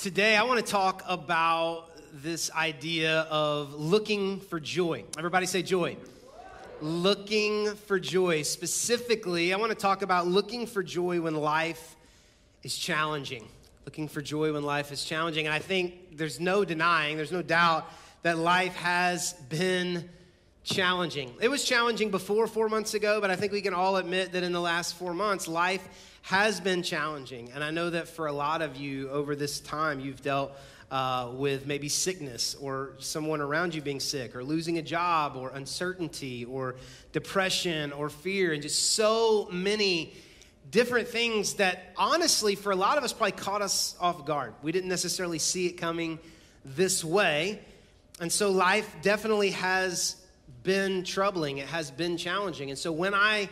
Today, I want to talk about this idea of looking for joy. Everybody say joy. Looking for joy. Specifically, I want to talk about looking for joy when life is challenging. Looking for joy when life is challenging. And I think there's no denying, there's no doubt that life has been challenging. It was challenging before four months ago, but I think we can all admit that in the last four months, life has been challenging. And I know that for a lot of you over this time, you've dealt uh, with maybe sickness or someone around you being sick or losing a job or uncertainty or depression or fear and just so many different things that honestly for a lot of us probably caught us off guard. We didn't necessarily see it coming this way. And so life definitely has been troubling. It has been challenging. And so when i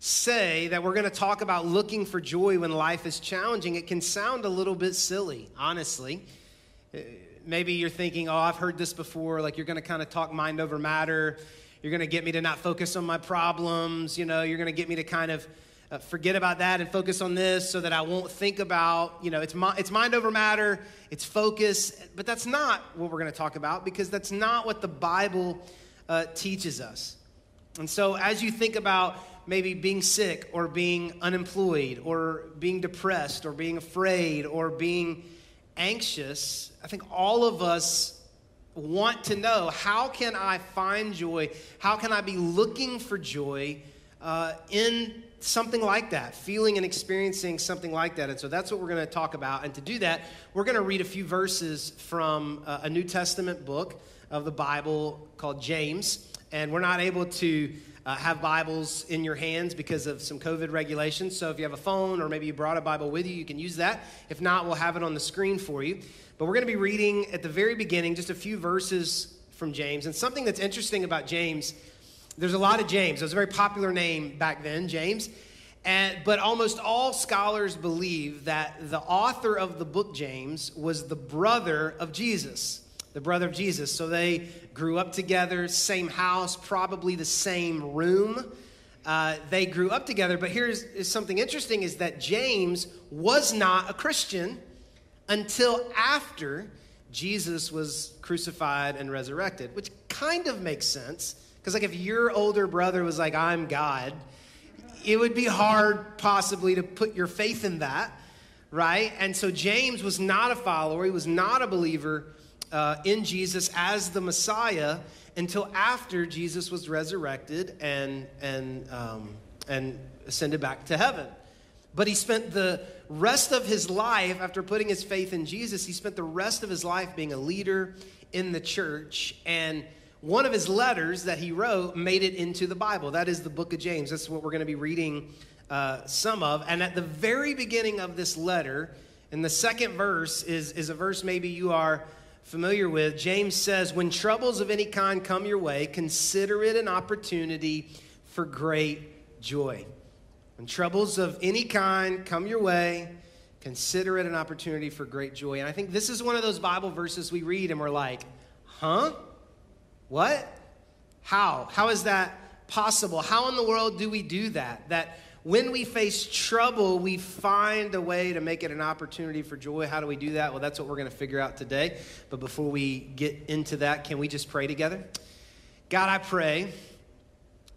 say that we're going to talk about looking for joy when life is challenging, it can sound a little bit silly, honestly. Uh, maybe you're thinking, oh, I've heard this before. Like you're going to kind of talk mind over matter. You're going to get me to not focus on my problems. You know, you're going to get me to kind of uh, forget about that and focus on this so that I won't think about, you know, it's, mi- it's mind over matter, it's focus. But that's not what we're going to talk about because that's not what the Bible uh, teaches us. And so as you think about maybe being sick or being unemployed or being depressed or being afraid or being anxious, I think all of us want to know how can I find joy? How can I be looking for joy uh, in something like that, feeling and experiencing something like that? And so that's what we're going to talk about. And to do that, we're going to read a few verses from uh, a New Testament book of the Bible called James. And we're not able to uh, have Bibles in your hands because of some COVID regulations. So if you have a phone or maybe you brought a Bible with you, you can use that. If not, we'll have it on the screen for you. But we're going to be reading at the very beginning just a few verses from James. And something that's interesting about James, there's a lot of James. It was a very popular name back then, James. And, but almost all scholars believe that the author of the book James was the brother of Jesus the brother of Jesus. So they grew up together, same house, probably the same room. Uh, they grew up together, but here's is something interesting is that James was not a Christian until after Jesus was crucified and resurrected, which kind of makes sense. Because, like, if your older brother was like, I'm God, it would be hard possibly to put your faith in that, right? And so James was not a follower, he was not a believer uh, in Jesus as the Messiah until after Jesus was resurrected and, and, um, and ascended back to heaven. But he spent the rest of his life, after putting his faith in Jesus, he spent the rest of his life being a leader in the church. And one of his letters that he wrote made it into the Bible. That is the book of James. That's what we're going to be reading uh, some of. And at the very beginning of this letter, in the second verse, is, is a verse maybe you are familiar with, James says, When troubles of any kind come your way, consider it an opportunity for great joy. When troubles of any kind come your way, consider it an opportunity for great joy. And I think this is one of those Bible verses we read and we're like, huh? What? How? How is that possible? How in the world do we do that? That when we face trouble, we find a way to make it an opportunity for joy. How do we do that? Well, that's what we're going to figure out today. But before we get into that, can we just pray together? God, I pray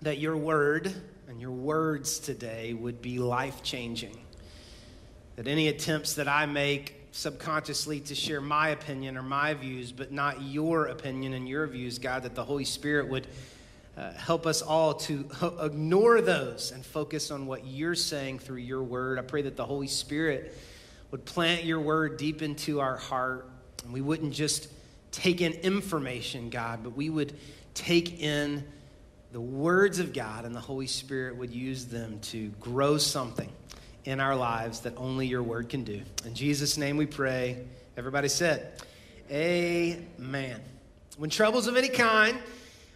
that your word and your words today would be life changing. That any attempts that I make subconsciously to share my opinion or my views, but not your opinion and your views, God, that the Holy Spirit would uh, help us all to ignore those and focus on what you're saying through your word. I pray that the Holy Spirit would plant your word deep into our heart and we wouldn't just take in information, God, but we would take in the words of God and the Holy Spirit would use them to grow something in our lives that only your word can do. In Jesus' name we pray. Everybody said, Amen. When troubles of any kind,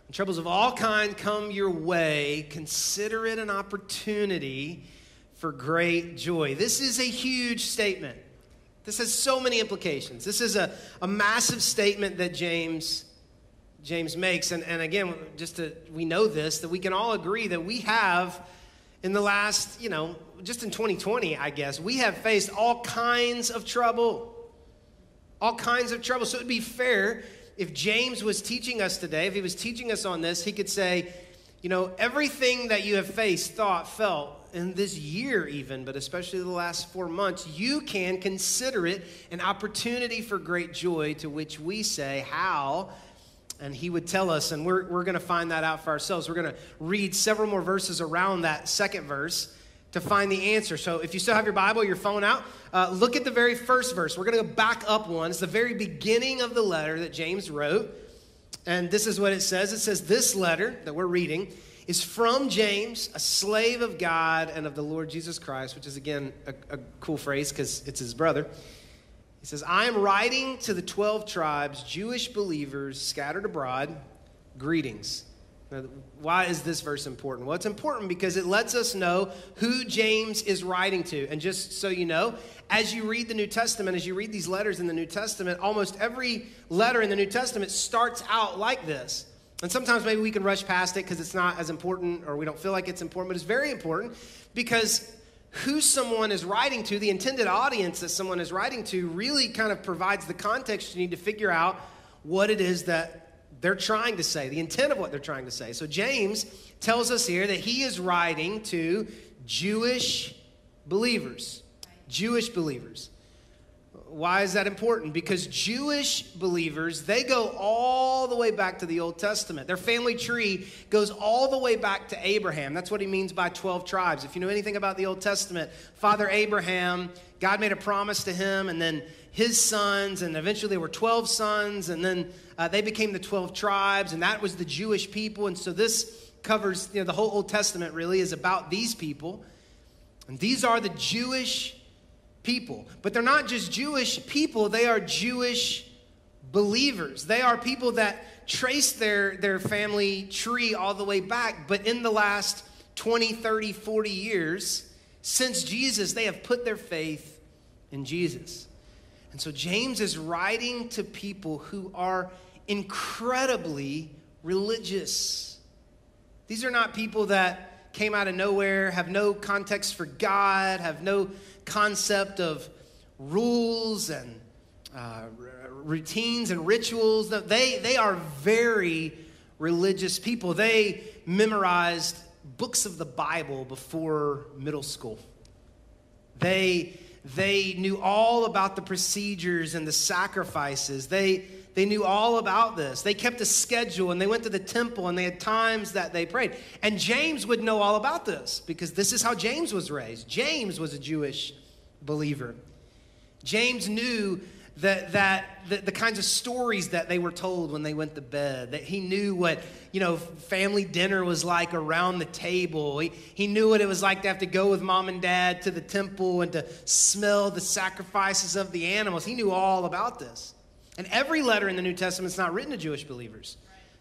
when troubles of all kind come your way, consider it an opportunity for great joy. This is a huge statement. This has so many implications. This is a, a massive statement that James James makes. And, and again, just to, we know this, that we can all agree that we have, in the last, you know, just in 2020, I guess, we have faced all kinds of trouble. all kinds of trouble. So it would be fair if James was teaching us today, if he was teaching us on this, he could say, you know, everything that you have faced, thought, felt in this year, even, but especially the last four months, you can consider it an opportunity for great joy, to which we say, How? And he would tell us, and we're, we're going to find that out for ourselves. We're going to read several more verses around that second verse to find the answer. So if you still have your Bible, your phone out, uh, look at the very first verse. We're going to go back up one. It's the very beginning of the letter that James wrote. And this is what it says it says, This letter that we're reading is from James, a slave of God and of the Lord Jesus Christ, which is again a, a cool phrase because it's his brother. He says, I am writing to the 12 tribes, Jewish believers scattered abroad, greetings. Why is this verse important? Well, it's important because it lets us know who James is writing to. And just so you know, as you read the New Testament, as you read these letters in the New Testament, almost every letter in the New Testament starts out like this. And sometimes maybe we can rush past it because it's not as important or we don't feel like it's important, but it's very important because who someone is writing to, the intended audience that someone is writing to, really kind of provides the context you need to figure out what it is that they're trying to say, the intent of what they're trying to say. So James tells us here that he is writing to Jewish believers. Jewish believers. Why is that important? Because Jewish believers, they go all the way back to the Old Testament. Their family tree goes all the way back to Abraham. That's what he means by 12 tribes. If you know anything about the Old Testament, Father Abraham, God made a promise to him, and then his sons, and eventually there were 12 sons, and then uh, they became the 12 tribes, and that was the Jewish people. And so this covers, you know, the whole Old Testament really is about these people. And these are the Jewish people. But they're not just Jewish people, they are Jewish believers. They are people that trace their, their family tree all the way back, but in the last 20, 30, 40 years, since Jesus, they have put their faith in Jesus. And so James is writing to people who are incredibly religious. These are not people that came out of nowhere, have no context for God, have no concept of rules and uh, routines and rituals. They, they are very religious people. They memorized books of the Bible before middle school. They, they knew all about the procedures and the sacrifices. They, they knew all about this. They kept a schedule and they went to the temple and they had times that they prayed. And James would know all about this because this is how James was raised. James was a Jewish believer. James knew that, that the, the, kinds of stories that they were told when they went to bed that he knew what you know family dinner was like around the table he, he knew what it was like to have to go with mom and dad to the temple and to smell the sacrifices of the animals he knew all about this and every letter in the New Testament is not written to Jewish believers.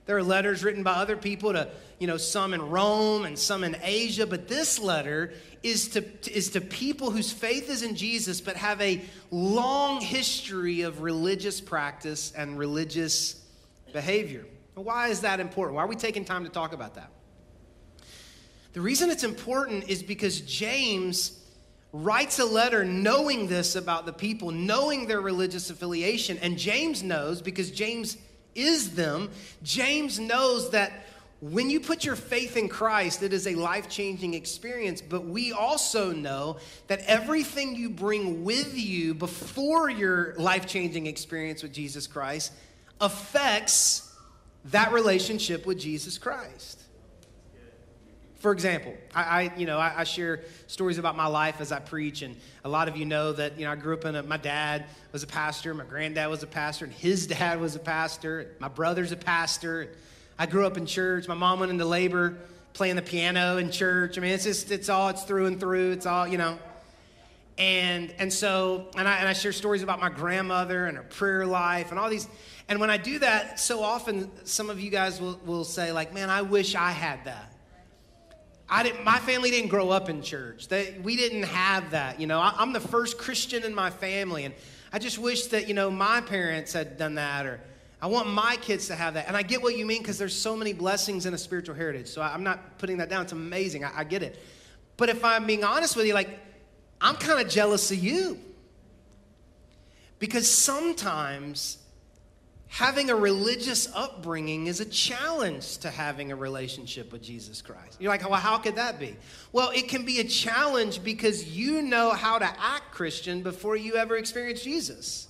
There are letters written by other people to, you know, some in Rome and some in Asia, but this letter is to, is to people whose faith is in Jesus but have a long history of religious practice and religious behavior. Why is that important? Why are we taking time to talk about that? The reason it's important is because James writes a letter knowing this about the people, knowing their religious affiliation. And James knows, because James is them, James knows that when you put your faith in Christ, it is a life changing experience. But we also know that everything you bring with you before your life changing experience with Jesus Christ affects that relationship with Jesus Christ. For example, I, I you know I, I, share stories about my life as I preach, and a lot of you know that you know I grew up in a, my dad was a pastor, my granddad was a pastor, and his dad was a pastor, my brother's a pastor. I grew up in church. My mom went into labor playing the piano in church. I mean, it's just it's all it's through and through. It's all you know. And and so and I and I share stories about my grandmother and her prayer life and all these. And when I do that, so often some of you guys will, will say like, "Man, I wish I had that." I didn't, my family didn't grow up in church. They, we didn't have that. You know, I, I'm the first Christian in my family, and I just wish that, you know, my parents had done that, or I want my kids to have that. And I get what you mean because there's so many blessings in a spiritual heritage. So I, am not putting that down. It's amazing. I, I get it. But if I'm being honest with you, like, I'm kind of jealous of you. Because sometimes having a religious upbringing is a challenge to having a relationship with Jesus Christ. You're like, well, how could that be? Well, it can be a challenge because you know how to act Christian before you ever experience Jesus.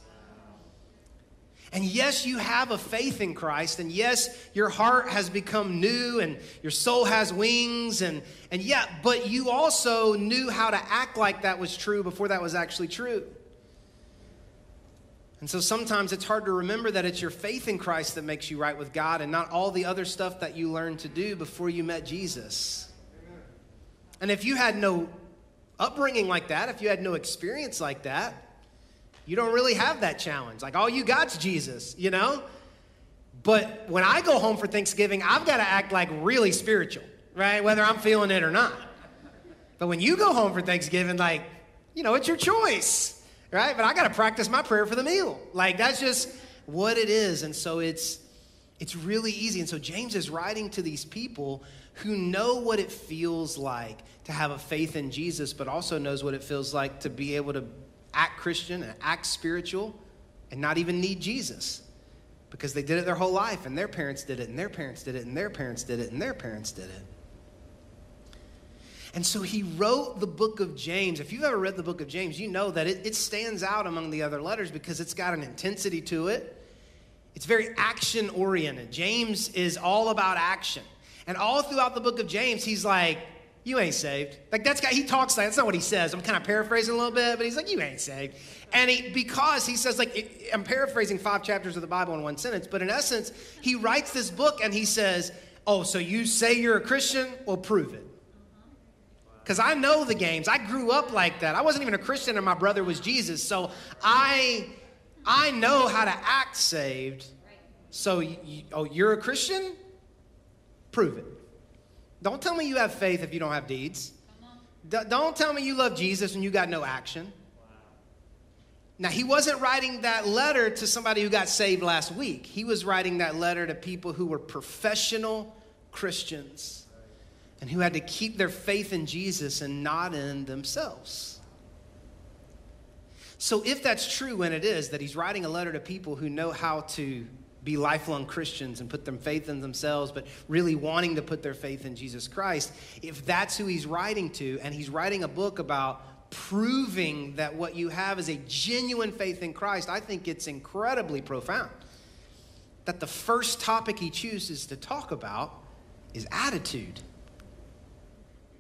And yes, you have a faith in Christ, and yes, your heart has become new and your soul has wings, and, and yeah, but you also knew how to act like that was true before that was actually true. And so sometimes it's hard to remember that it's your faith in Christ that makes you right with God and not all the other stuff that you learned to do before you met Jesus. And if you had no upbringing like that, if you had no experience like that, you don't really have that challenge. Like, all you got's Jesus, you know? But when I go home for Thanksgiving, I've got to act like really spiritual, right? Whether I'm feeling it or not. But when you go home for Thanksgiving, like, you know, it's your choice right? But I got to practice my prayer for the meal. Like that's just what it is. And so it's it's really easy. And so James is writing to these people who know what it feels like to have a faith in Jesus, but also knows what it feels like to be able to act Christian and act spiritual and not even need Jesus. Because they did it their whole life, and their parents did it, and their parents did it, and their parents did it, and their parents did it. And so he wrote the book of James. If you've ever read the book of James, you know that it, it, stands out among the other letters because it's got an intensity to it. It's very action oriented. James is all about action. And all throughout the book of James, he's like, You ain't saved. Like that's guy, he talks like, that's not what he says. I'm kind of paraphrasing a little bit, but he's like, You ain't saved. And he, because he says, like, I'm paraphrasing five chapters of the Bible in one sentence, but in essence, he writes this book and he says, Oh, so you say you're a Christian? Well, prove it because I know the games. I grew up like that. I wasn't even a Christian, and my brother was Jesus. So I, I know how to act saved. So, you, oh, you're a Christian? Prove it. Don't tell me you have faith if you don't have deeds. D- don't tell me you love Jesus and you got no action. Now, he wasn't writing that letter to somebody who got saved last week. He was writing that letter to people who were professional Christians and who had to keep their faith in Jesus and not in themselves. So, if that's true, and it is, that he's writing a letter to people who know how to be lifelong Christians and put their faith in themselves, but really wanting to put their faith in Jesus Christ, if that's who he's writing to, and he's writing a book about proving that what you have is a genuine faith in Christ, I think it's incredibly profound. That the first topic he chooses to talk about is attitude.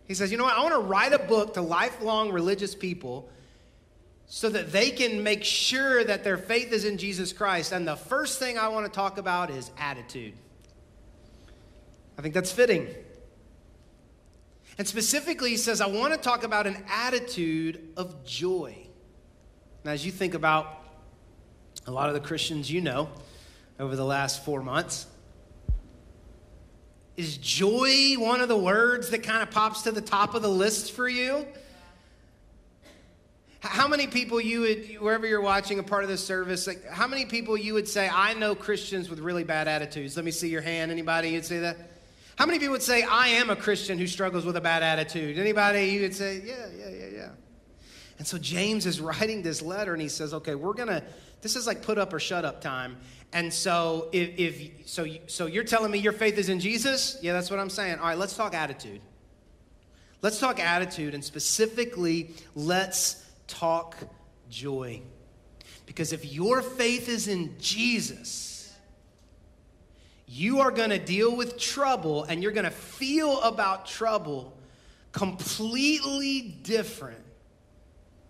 He says, You know what? I want to write a book to lifelong religious people so that they can make sure that their faith is in Jesus Christ. And the first thing I want to talk about is attitude. I think that's fitting. And specifically, he says, I want to talk about an attitude of joy. Now, as you think about a lot of the Christians you know over the last four months, is joy one of the words that kind of pops to the top of the list for you? How many people you would, wherever you're watching a part of this service, like how many people you would say, I know Christians with really bad attitudes? Let me see your hand. Anybody you'd say that? How many people would say, I am a Christian who struggles with a bad attitude? Anybody you would say, yeah, yeah, yeah, yeah. And so James is writing this letter and he says, okay, we're going to, this is like put up or shut up time. And so if, if so so you're telling me your faith is in Jesus? Yeah, that's what I'm saying. All right, let's talk attitude. Let's talk attitude and specifically let's talk joy. Because if your faith is in Jesus, you are going to deal with trouble and you're going to feel about trouble completely different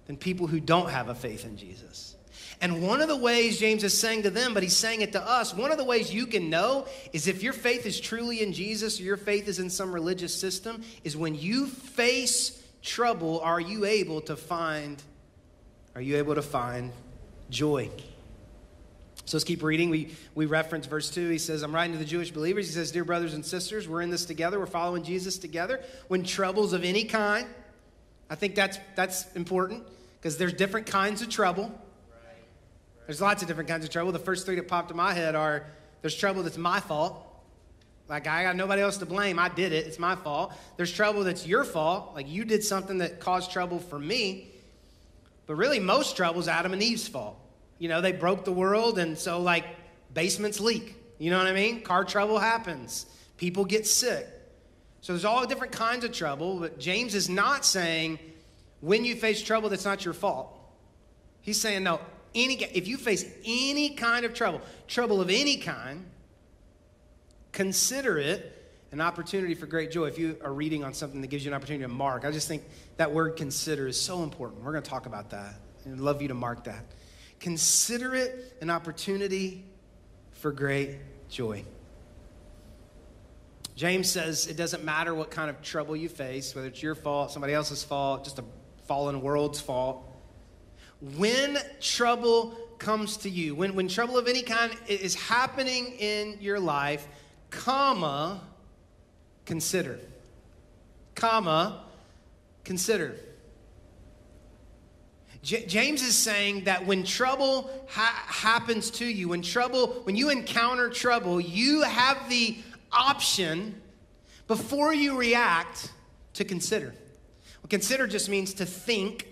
than people who don't have a faith in Jesus. And one of the ways James is saying to them, but he's saying it to us, one of the ways you can know is if your faith is truly in Jesus or your faith is in some religious system, is when you face trouble, are you able to find, are you able to find joy? So let's keep reading. We, we reference verse 2. He says, I'm writing to the Jewish believers. He says, Dear brothers and sisters, we're in this together. We're following Jesus together. When troubles of any kind, I think that's, that's important because there's different kinds of trouble. There's lots of different kinds of trouble. The first three that popped in my head are there's trouble that's my fault. Like, I got nobody else to blame. I did it. It's my fault. There's trouble that's your fault. Like, you did something that caused trouble for me. But really, most trouble is Adam and Eve's fault. You know, they broke the world, and so like basements leak. You know what I mean? Car trouble happens, people get sick. So there's all different kinds of trouble, but James is not saying when you face trouble, that's not your fault. He's saying, no, any, if you face any kind of trouble, trouble of any kind, consider it an opportunity for great joy. If you are reading on something that gives you an opportunity to mark, I just think that word consider is so important. We're going to talk about that. I'd love you to mark that. Consider it an opportunity for great joy. James says it doesn't matter what kind of trouble you face, whether it's your fault, somebody else's fault, just a fallen world's fault. When trouble comes to you, when, when trouble of any kind is happening in your life, comma, consider. Comma, consider. J- James is saying that when trouble ha- happens to you, when trouble, when you encounter trouble, you have the option before you react to consider. Well, consider just means to think,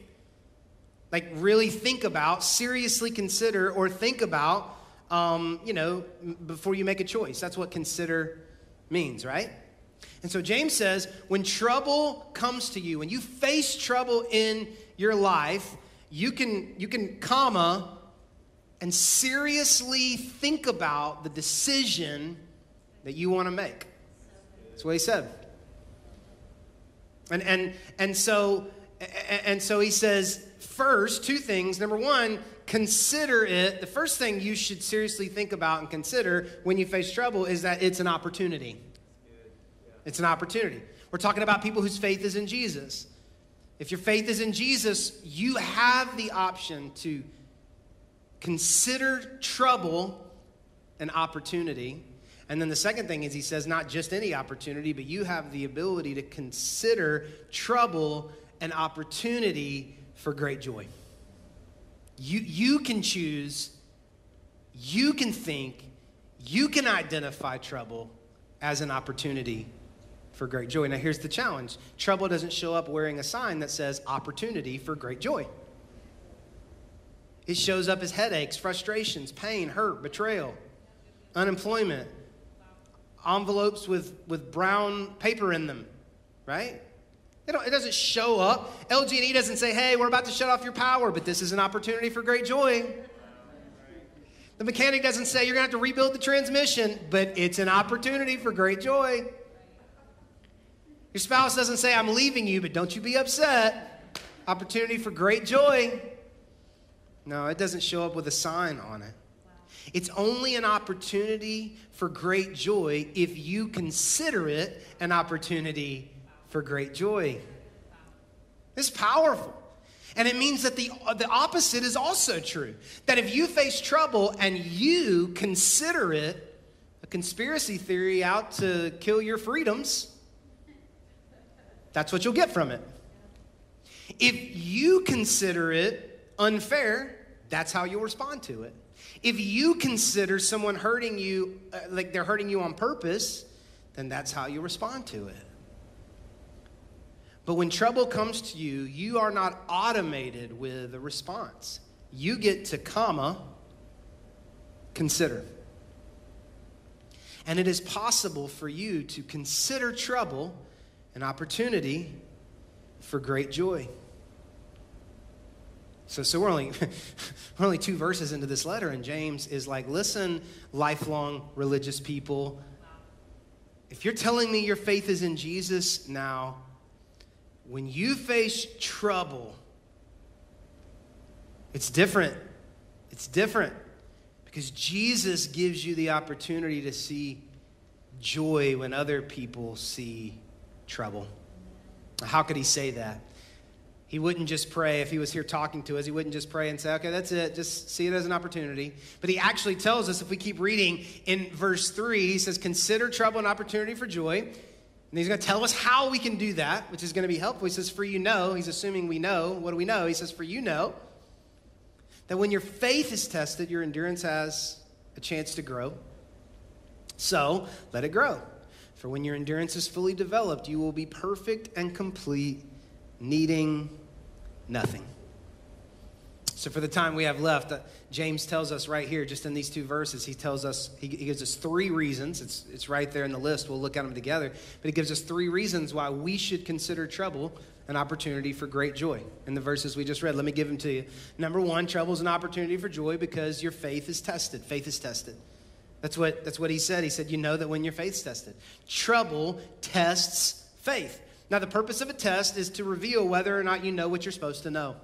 like really think about, seriously consider, or think about, um, you know, before you make a choice. That's what consider means, right? And so James says, when trouble comes to you, when you face trouble in your life, you can, you can, comma, and seriously think about the decision that you want to make. That's what he said. And, and, and, so, and so he says, first, two things. Number one, consider it. The first thing you should seriously think about and consider when you face trouble is that it's an opportunity. It's an opportunity. We're talking about people whose faith is in Jesus. If your faith is in Jesus, you have the option to consider trouble an opportunity and then the second thing is he says, not just any opportunity, but you have the ability to consider trouble an opportunity for great joy. You, you can choose, you can think, you can identify trouble as an opportunity for great joy. Now, here's the challenge trouble doesn't show up wearing a sign that says opportunity for great joy. It shows up as headaches, frustrations, pain, hurt, betrayal, unemployment, envelopes with, with brown paper in them, right? it doesn't show up. LG&E doesn't say, hey, we're about to shut off your power, but this is an opportunity for great joy. The mechanic doesn't say you're going to have to rebuild the transmission, but it's an opportunity for great joy. Your spouse doesn't say, I'm leaving you, but don't you be upset. Opportunity for great joy. No, it doesn't show up with a sign on it. It's only an opportunity for great joy if you consider it an opportunity for great joy. It's powerful. And it means that the, the opposite is also true. That if you face trouble and you consider it a conspiracy theory out to kill your freedoms, that's what you'll get from it. If you consider it unfair, that's how you'll respond to it. If you consider someone hurting you uh, like they're hurting you on purpose, then that's how you respond to it. But when trouble comes to you, you are not automated with a response. You get to comma consider. And it is possible for you to consider trouble an opportunity for great joy. So, so we're only we're only two verses into this letter, and James is like, listen, lifelong religious people. If you're telling me your faith is in Jesus now, when you face trouble, it's different. It's different because Jesus gives you the opportunity to see joy when other people see trouble. How could he say that? He wouldn't just pray if he was here talking to us. He wouldn't just pray and say, okay, that's it. Just see it as an opportunity. But he actually tells us, if we keep reading in verse 3, he says, consider trouble an opportunity for joy. And he's going to tell us how we can do that, which is going to be helpful. He says, for you know, he's assuming we know. What do we know? He says, for you know that when your faith is tested, your endurance has a chance to grow. So let it grow. For when your endurance is fully developed, you will be perfect and complete, needing nothing. So, for the time we have left, uh, James tells us right here, just in these two verses, he tells us, he, he, gives us three reasons. It's, it's right there in the list. We'll look at them together. But he gives us three reasons why we should consider trouble an opportunity for great joy. In the verses we just read, let me give them to you. Number one, trouble is an opportunity for joy because your faith is tested. Faith is tested. That's what, that's what he said. He said, You know that when your faith's tested. Trouble tests faith. Now, the purpose of a test is to reveal whether or not you know what you're supposed to know.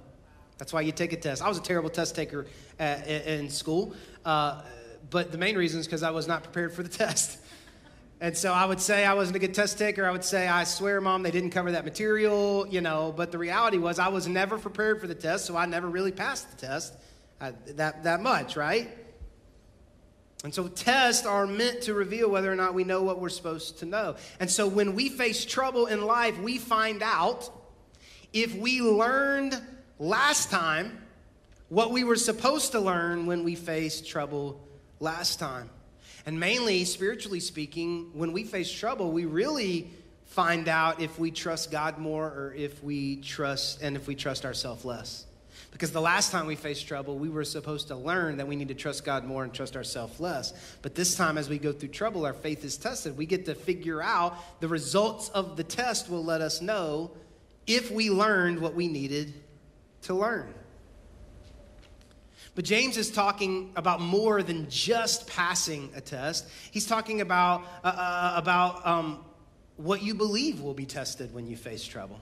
That's why you take a test. I was a terrible test taker at, in school, uh, but the main reason is because I was not prepared for the test. And so I would say I wasn't a good test taker. I would say, I swear, mom, they didn't cover that material, you know. But the reality was, I was never prepared for the test, so I never really passed the test uh, that, that much, right? And so tests are meant to reveal whether or not we know what we're supposed to know. And so when we face trouble in life, we find out if we learned last time what we were supposed to learn when we faced trouble last time. And mainly, spiritually speaking, when we face trouble, we really find out if we trust God more or if we trust and if we trust ourselves less. Because the last time we faced trouble, we were supposed to learn that we need to trust God more and trust ourselves less. But this time, as we go through trouble, our faith is tested. We get to figure out the results of the test will let us know if we learned what we needed to learn. But James is talking about more than just passing a test. He's talking about, uh, uh, about um, what you believe will be tested when you face trouble.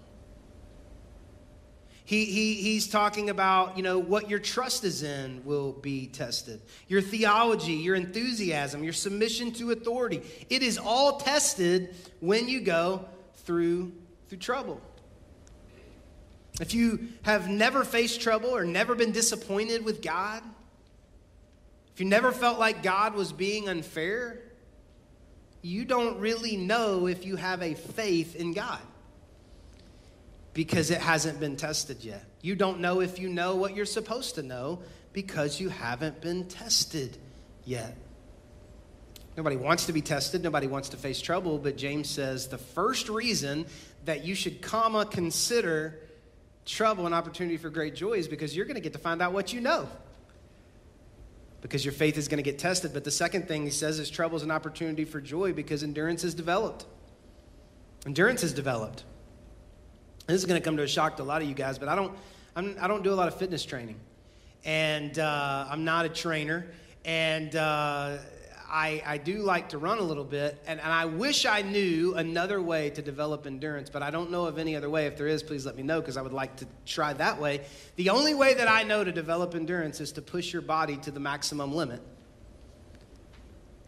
He, he, he's talking about, you know, what your trust is in will be tested. Your theology, your enthusiasm, your submission to authority. It is all tested when you go through, through trouble. If you have never faced trouble or never been disappointed with God, if you never felt like God was being unfair, you don't really know if you have a faith in God because it hasn't been tested yet. You don't know if you know what you're supposed to know because you haven't been tested yet. Nobody wants to be tested, nobody wants to face trouble, but James says the first reason that you should comma consider trouble and opportunity for great joy is because you're going to get to find out what you know. Because your faith is going to get tested. But the second thing he says is trouble is an opportunity for joy because endurance is developed. Endurance is developed. This is going to come to a shock to a lot of you guys, but I don't, I'm, I do not do a lot of fitness training. And uh, I'm not a trainer. And uh, I, I do like to run a little bit, and, and I wish I knew another way to develop endurance, but I don't know of any other way. If there is, please let me know because I would like to try that way. The only way that I know to develop endurance is to push your body to the maximum limit.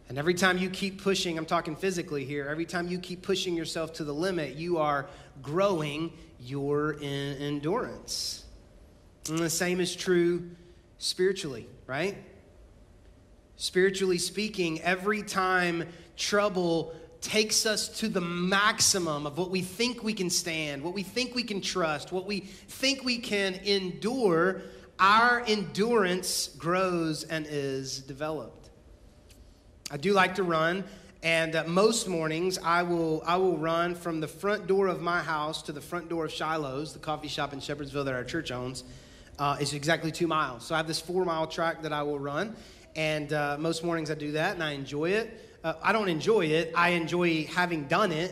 And every time you keep pushing, I'm talking physically here, every time you keep pushing yourself to the limit, you are growing your endurance. And the same is true spiritually, right? Spiritually speaking, every time trouble takes us to the maximum of what we think we can stand, what we think we can trust, what we think we can endure, our endurance grows and is developed. I do like to run, and uh, most mornings I will, I will run from the front door of my house to the front door of Shiloh's, the coffee shop in Shepherdsville that our church owns. Uh, it's exactly two miles. So I have this four mile track that I will run. And uh, most mornings I do that and I enjoy it. Uh, I don't enjoy it, I enjoy having done it.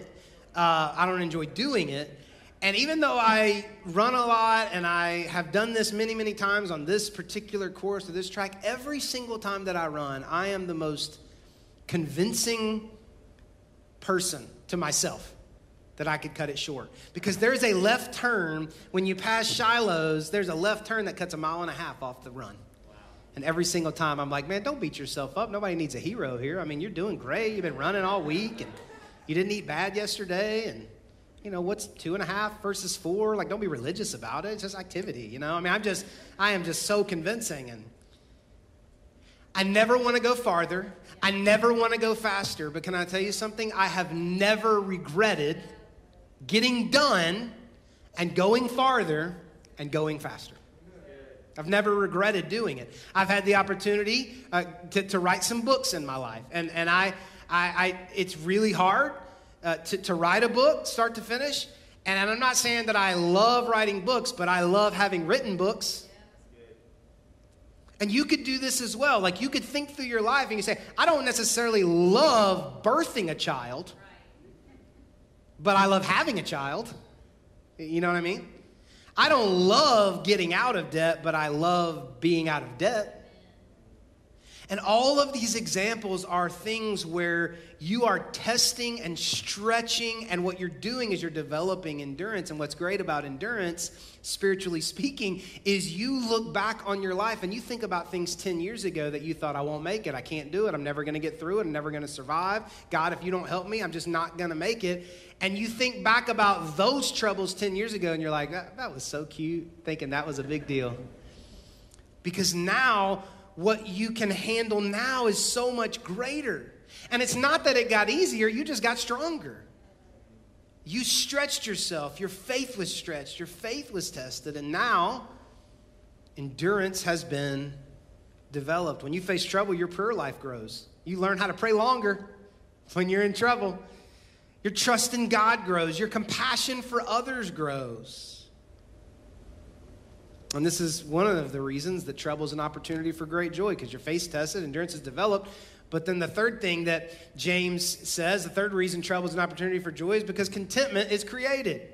Uh, I don't enjoy doing it. And even though I run a lot and I have done this many, many times on this particular course or this track, every single time that I run, I am the most convincing person to myself that I could cut it short. Because there's a left turn when you pass Shiloh's, there's a left turn that cuts a mile and a half off the run. And every single time I'm like, man, don't beat yourself up. Nobody needs a hero here. I mean, you're doing great. You've been running all week and you didn't eat bad yesterday. And, you know, what's two and a half versus four? Like, don't be religious about it. It's just activity, you know? I mean, I'm just, I am just so convincing. And I never want to go farther. I never want to go faster. But can I tell you something? I have never regretted getting done and going farther and going faster. I've never regretted doing it. I've had the opportunity uh, to, to write some books in my life, and, and I, I, I it's really hard uh, to, to write a book, start to finish. And I'm not saying that I love writing books, but I love having written books. And you could do this as well. Like you could think through your life and you say, I don't necessarily love birthing a child, but I love having a child. You know what I mean? I don't love getting out of debt, but I love being out of debt. And all of these examples are things where you are testing and stretching, and what you're doing is you're developing endurance. And what's great about endurance, spiritually speaking, is you look back on your life and you think about things 10 years ago that you thought, I won't make it, I can't do it, I'm never gonna get through it, I'm never gonna survive. God, if you don't help me, I'm just not gonna make it. And you think back about those troubles 10 years ago, and you're like, that, that was so cute, thinking that was a big deal. Because now, what you can handle now is so much greater. And it's not that it got easier, you just got stronger. You stretched yourself, your faith was stretched, your faith was tested, and now endurance has been developed. When you face trouble, your prayer life grows. You learn how to pray longer when you're in trouble. Your trust in God grows, your compassion for others grows. And this is one of the reasons that trouble is an opportunity for great joy because your faith tested, endurance is developed. But then the third thing that James says, the third reason trouble is an opportunity for joy is because contentment is created.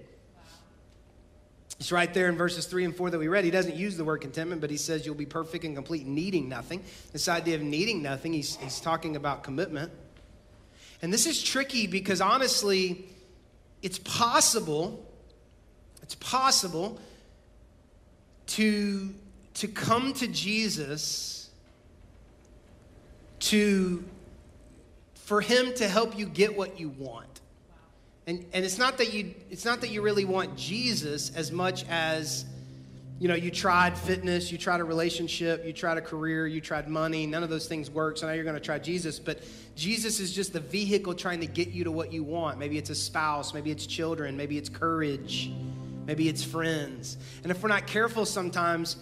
It's right there in verses 3 and 4 that we read. He doesn't use the word contentment, but he says you'll be perfect and complete, needing nothing. This idea of needing nothing, he's, he's talking about commitment. And this is tricky because honestly, it's possible, it's possible to, to come to Jesus to for him to help you get what you want. And, and it's not that you it's not that you really want Jesus as much as you know you tried fitness you tried a relationship you tried a career you tried money none of those things work so now you're going to try jesus but jesus is just the vehicle trying to get you to what you want. Maybe it's a spouse maybe it's children maybe it's courage Maybe it's friends. And if we're not careful sometimes,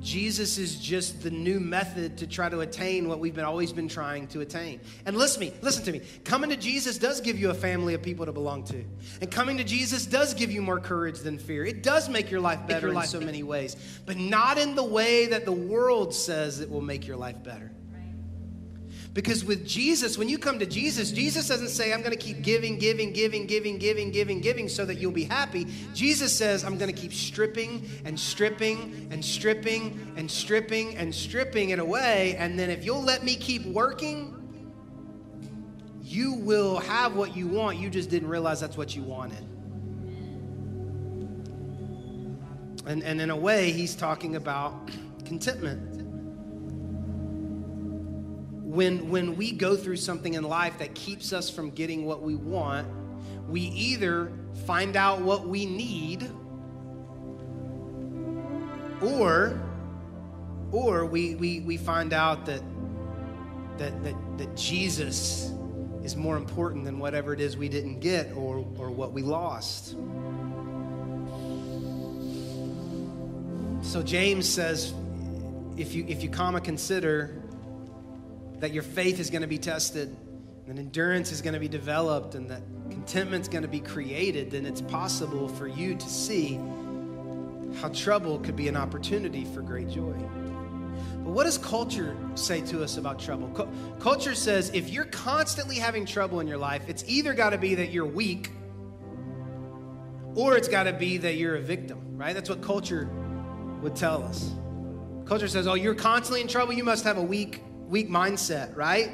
Jesus is just the new method to try to attain what we've been always been trying to attain. And listen to me, listen to me. Coming to Jesus does give you a family of people to belong to. And coming to Jesus does give you more courage than fear. It does make your life better your life in so many ways, but not in the way that the world says it will make your life better. Because with Jesus, when you come to Jesus, Jesus doesn't say, I'm going to keep giving, giving, giving, giving, giving, giving, giving so that you'll be happy. Jesus says, I'm going to keep stripping and stripping and stripping and stripping and stripping it away. And then if you'll let me keep working, you will have what you want. You just didn't realize that's what you wanted. And, and in a way, he's talking about contentment when, when we go through something in life that keeps us from getting what we want, we either find out what we need or or we, we, we find out that, that, that, that Jesus is more important than whatever it is we didn't get or, or what we lost. So James says, if you, if you comma consider that your faith is going to be tested, and endurance is going to be developed, and that contentment is going to be created, then it's possible for you to see how trouble could be an opportunity for great joy. But what does culture say to us about trouble? Culture says if you're constantly having trouble in your life, it's either got to be that you're weak or it's got to be that you're a victim, right? That's what culture would tell us. Culture says, oh, you're constantly in trouble, you must have a weak weak mindset, right?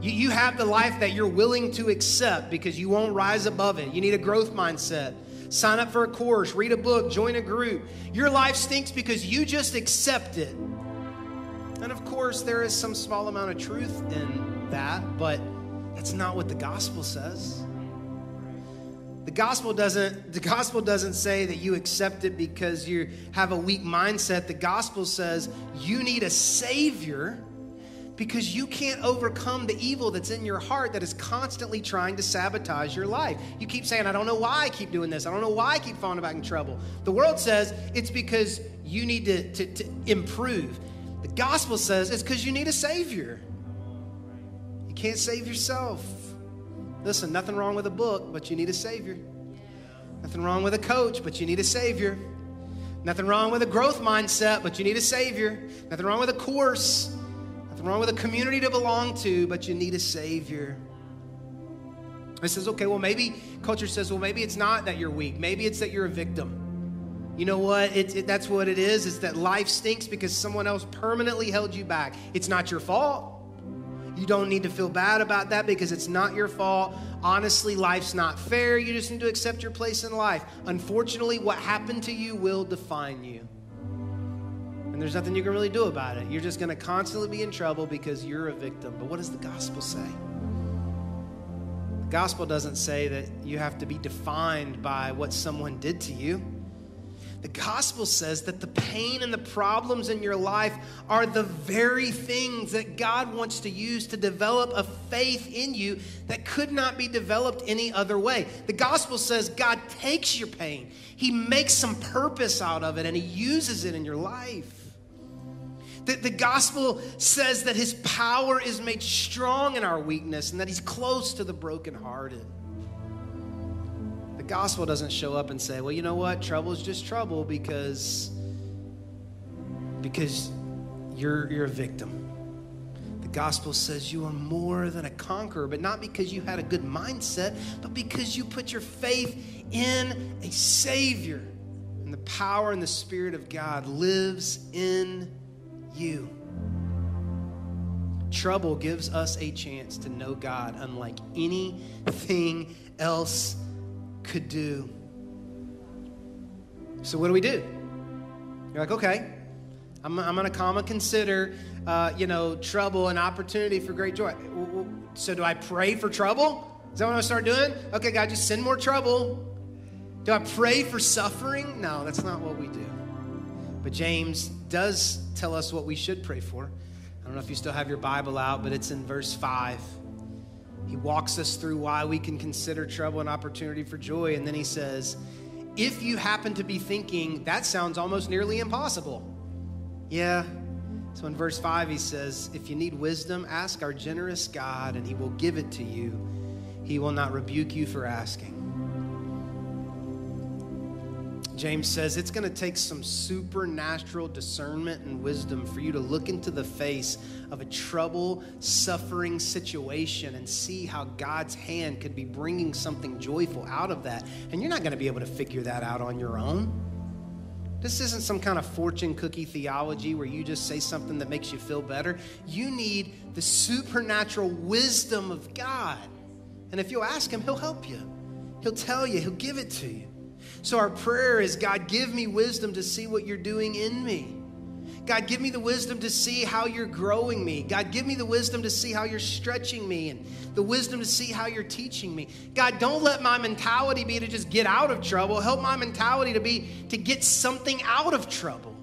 You, you have the life that you're willing to accept because you won't rise above it. You need a growth mindset. Sign up for a course, read a book, join a group. Your life stinks because you just accept it. And of course, there is some small amount of truth in that, but that's not what the gospel says. The gospel doesn't the gospel doesn't say that you accept it because you have a weak mindset. The gospel says you need a savior because you can't overcome the evil that's in your heart that is constantly trying to sabotage your life. You keep saying, I don't know why I keep doing this. I don't know why I keep falling back in trouble. The world says it's because you need to, to, to improve. The gospel says it's because you need a Savior. You can't save yourself. Listen, nothing wrong with a book, but you need a Savior. Nothing wrong with a coach, but you need a Savior. Nothing wrong with a growth mindset, but you need a Savior. Nothing wrong with a course. Nothing wrong with a community to belong to, but you need a Savior. It says, okay, well, maybe culture says, well, maybe it's not that you're weak. Maybe it's that you're a victim. You know what? It, it, that's what it is. It's that life stinks because someone else permanently held you back. It's not your fault. You don't need to feel bad about that because it's not your fault. Honestly, life's not fair. You just need to accept your place in life. Unfortunately, what happened to you will define you. And there's nothing you can really do about it. You're just going to constantly be in trouble because you're a victim. But what does the gospel say? The gospel doesn't say that you have to be defined by what someone did to you. The gospel says that the pain and the problems in your life are the very things that God wants to use to develop a faith in you that could not be developed any other way. The gospel says God takes your pain, He makes some purpose out of it, and He uses it in your life. The, the gospel says that His power is made strong in our weakness and that He's close to the brokenhearted The gospel doesn't show up and say, well, you know what? Trouble is just trouble because, because you're, you're a victim. The gospel says you are more than a conqueror, but not because you had a good mindset, but because you put your faith in a Savior. And the power and the Spirit of God lives in you. Trouble gives us a chance to know God unlike anything else could do. So, what do we do? You're like, okay, I'm, I'm going to come and consider, uh, you know, trouble an opportunity for great joy. So, do I pray for trouble? Is that what I start doing? Okay, God, just send more trouble. Do I pray for suffering? No, that's not what we do. But James does tell us what we should pray for. I don't know if you still have your Bible out, but it's in verse 5. He walks us through why we can consider trouble an opportunity for joy. And then he says, if you happen to be thinking, that sounds almost nearly impossible. Yeah. So in verse 5, he says, If you need wisdom, ask our generous God, and he will give it to you. He will not rebuke you for asking. James says it's going to take some supernatural discernment and wisdom for you to look into the face of a trouble, suffering situation and see how God's hand could be bringing something joyful out of that. And you're not going to be able to figure that out on your own. This isn't some kind of fortune cookie theology where you just say something that makes you feel better. You need the supernatural wisdom of God. And if you'll ask Him, He'll help you. He'll tell you, He'll give it to you. So our prayer is God, give me wisdom to see what you're doing in me. God, give me the wisdom to see how you're growing me. God, give me the wisdom to see how you're stretching me and the wisdom to see how you're teaching me. God, don't let my mentality be to just get out of trouble. Help my mentality to be to get something out of trouble.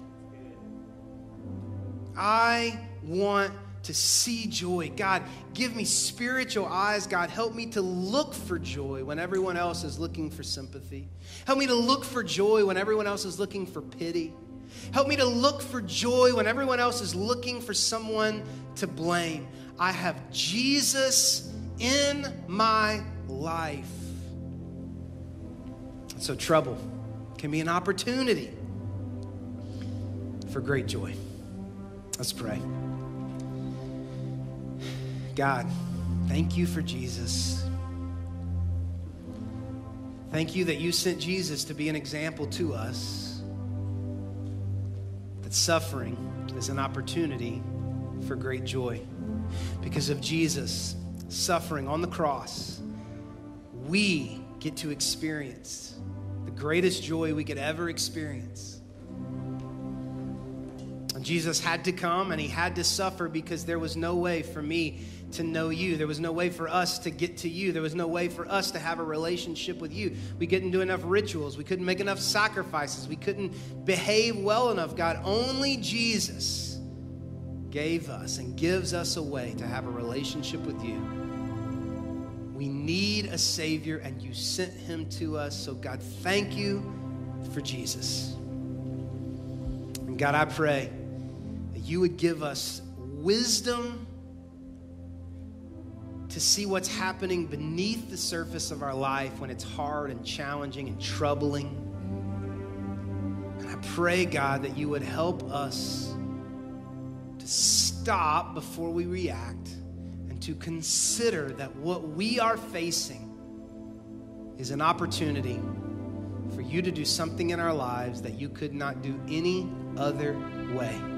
I want to see joy. God, give me spiritual eyes. God, help me to look for joy when everyone else is looking for sympathy. Help me to look for joy when everyone else is looking for pity. Help me to look for joy when everyone else is looking for someone to blame. I have Jesus in my life. So, trouble can be an opportunity for great joy. Let's pray. God, thank you for Jesus. Thank you that you sent Jesus to be an example to us. That suffering is an opportunity for great joy. Because of Jesus suffering on the cross, we get to experience the greatest joy we could ever experience Jesus had to come and he had to suffer because there was no way for me to know you. There was no way for us to get to you. There was no way for us to have a relationship with you. We couldn't do enough rituals. We couldn't make enough sacrifices. We couldn't behave well enough. God, only Jesus gave us and gives us a way to have a relationship with you. We need a Savior, and you sent him to us. So, God, thank you for Jesus. And God, I pray you would give us wisdom to see what's happening beneath the surface of our life when it's hard and challenging and troubling. And I pray, God, that you would help us to stop before we react and to consider that what we are facing is an opportunity for you to do something in our lives that you could not do any other way.